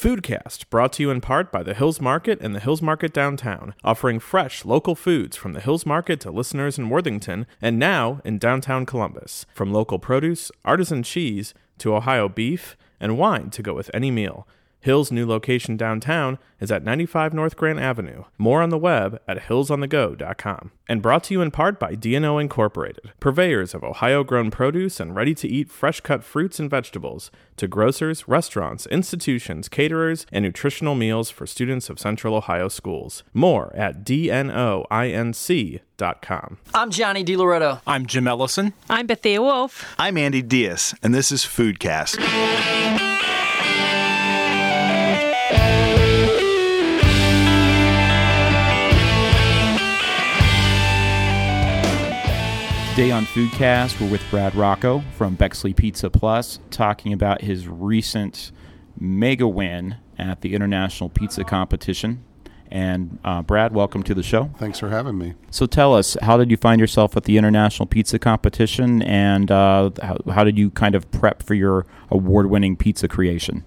Foodcast, brought to you in part by the Hills Market and the Hills Market Downtown, offering fresh local foods from the Hills Market to listeners in Worthington and now in downtown Columbus. From local produce, artisan cheese, to Ohio beef, and wine to go with any meal. Hill's new location downtown is at 95 North Grant Avenue. More on the web at hillsonthego.com. And brought to you in part by DNO Incorporated, purveyors of Ohio grown produce and ready to eat fresh cut fruits and vegetables to grocers, restaurants, institutions, caterers, and nutritional meals for students of Central Ohio schools. More at dnoinc.com. I'm Johnny DiLoretto. I'm Jim Ellison. I'm Bethia Woolf. I'm Andy Diaz, and this is Foodcast. Today on Foodcast, we're with Brad Rocco from Bexley Pizza Plus talking about his recent mega win at the International Pizza Competition. And uh, Brad, welcome to the show. Thanks for having me. So tell us, how did you find yourself at the International Pizza Competition, and uh, how, how did you kind of prep for your award winning pizza creation?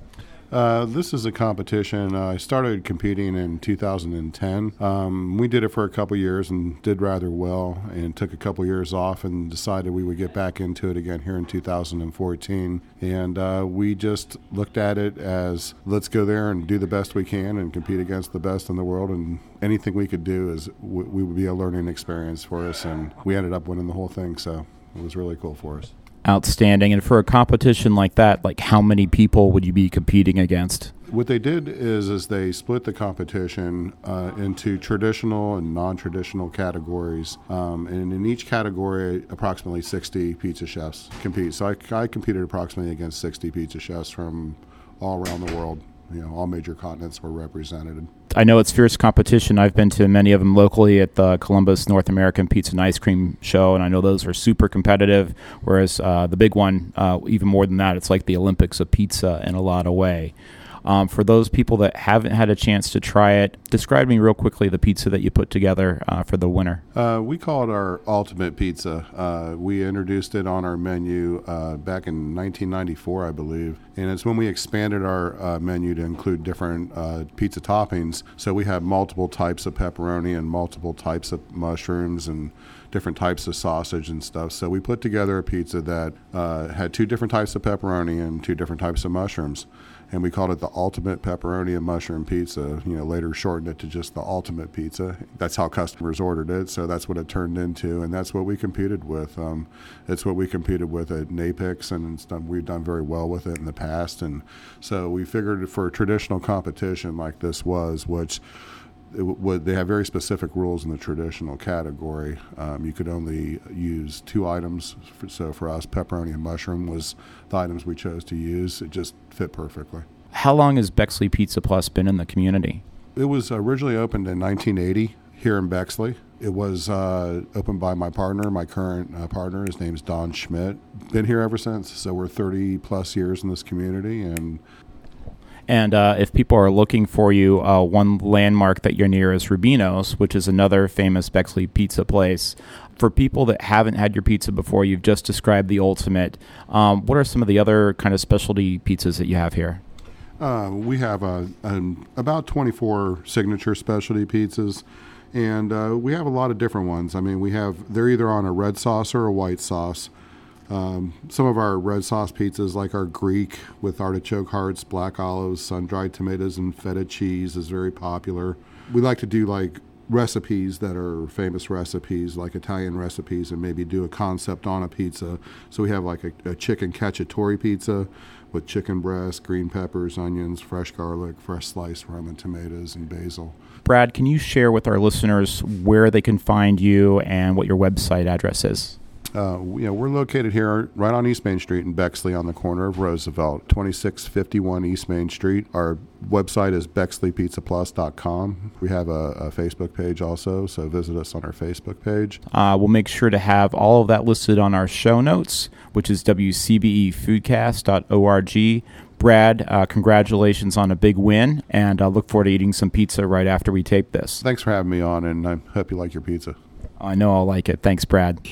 Uh, this is a competition. Uh, I started competing in 2010. Um, we did it for a couple years and did rather well, and took a couple years off and decided we would get back into it again here in 2014. And uh, we just looked at it as let's go there and do the best we can and compete against the best in the world. And anything we could do is w- we would be a learning experience for us. And we ended up winning the whole thing, so it was really cool for us outstanding. And for a competition like that, like how many people would you be competing against? What they did is is they split the competition uh, into traditional and non-traditional categories, um, and in each category, approximately 60 pizza chefs compete. So I, I competed approximately against 60 pizza chefs from all around the world you know all major continents were represented. I know it's fierce competition. I've been to many of them locally at the Columbus North American Pizza and Ice Cream Show, and I know those are super competitive. Whereas uh, the big one, uh, even more than that, it's like the Olympics of pizza in a lot of way. Um, for those people that haven't had a chance to try it, describe me real quickly the pizza that you put together uh, for the winner. Uh, we call it our ultimate pizza. Uh, we introduced it on our menu uh, back in 1994, I believe, and it's when we expanded our uh, menu to include different pizza toppings. So we have multiple types of pepperoni and multiple types of mushrooms and different types of sausage and stuff. So we put together a pizza that had two different types of pepperoni and two different types of mushrooms and we called it the ultimate pepperoni and mushroom pizza. You know, later shortened it to just the ultimate pizza. That's how customers ordered it, so that's what it turned into, and that's what we competed with. Um, it's what we competed with at NAPICS, and done, we've done very well with it in the past. And so we figured for a traditional competition like this was, which would, they have very specific rules in the traditional category. Um, you could only use two items. For, so for us, pepperoni and mushroom was the items we chose to use. It just fit perfectly. How long has Bexley Pizza Plus been in the community? It was originally opened in 1980 here in Bexley. It was uh, opened by my partner, my current uh, partner. His name's Don Schmidt. Been here ever since. So we're 30 plus years in this community, and and uh, if people are looking for you, uh, one landmark that you're near is Rubino's, which is another famous Bexley pizza place. For people that haven't had your pizza before, you've just described the ultimate. Um, what are some of the other kind of specialty pizzas that you have here? Uh, we have a, a, about 24 signature specialty pizzas, and uh, we have a lot of different ones. I mean, we have they're either on a red sauce or a white sauce. Um, some of our red sauce pizzas, like our Greek with artichoke hearts, black olives, sun dried tomatoes, and feta cheese, is very popular. We like to do like recipes that are famous recipes, like Italian recipes, and maybe do a concept on a pizza. So we have like a, a chicken cacciatore pizza with chicken breast, green peppers, onions, fresh garlic, fresh sliced Roman tomatoes, and basil. Brad, can you share with our listeners where they can find you and what your website address is? Uh, you know, we're located here right on East Main Street in Bexley on the corner of Roosevelt, 2651 East Main Street. Our website is bexleypizzaplus.com. We have a, a Facebook page also, so visit us on our Facebook page. Uh, we'll make sure to have all of that listed on our show notes, which is wcbefoodcast.org. Brad, uh, congratulations on a big win, and I look forward to eating some pizza right after we tape this. Thanks for having me on, and I hope you like your pizza. I know I'll like it. Thanks, Brad.